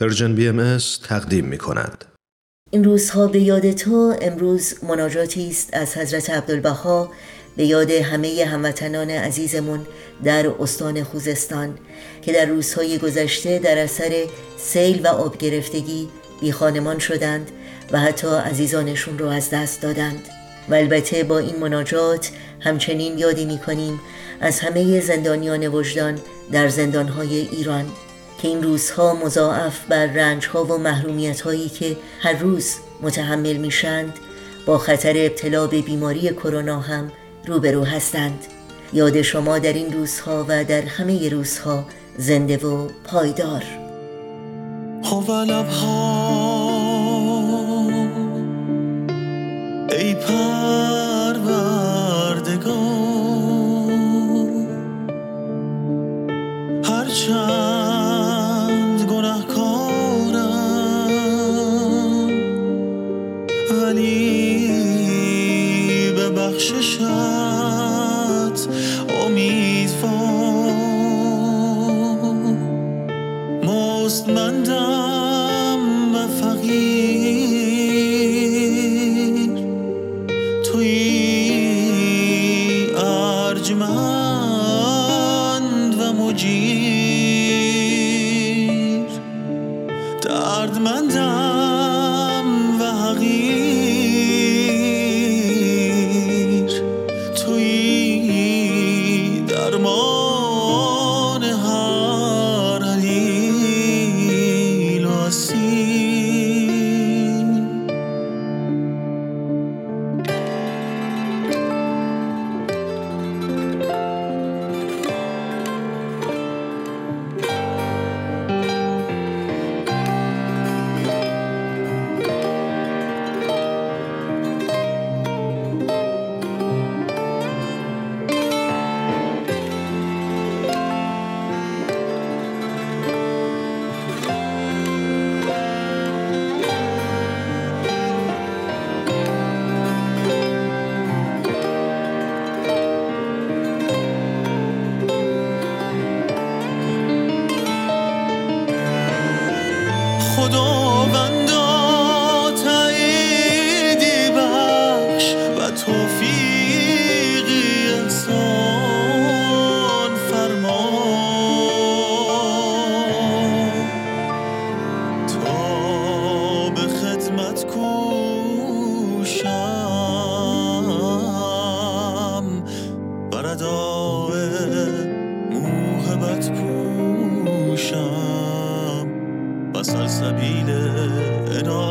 Persian BMS تقدیم می کند. این روزها به یاد تو امروز مناجاتی است از حضرت عبدالبهاء. به یاد همه هموطنان عزیزمون در استان خوزستان که در روزهای گذشته در اثر سیل و آب گرفتگی بی خانمان شدند و حتی عزیزانشون رو از دست دادند. و البته با این مناجات همچنین یادی می کنیم از همه زندانیان وجدان در زندانهای ایران. که این روزها مضاعف بر رنجها و محرومیت هایی که هر روز متحمل میشند با خطر ابتلا به بیماری کرونا هم روبرو هستند. یاد شما در این روزها و در همه روزها زنده و پایدار. ای بخششت. امیدوار. مستمندم و فقیر. توی ارجمند و مجیر. see خداوندا تاییدی بخش و توفیقی انسان فرما. تا به خدمت کوشم بردای سلسبیل عنایت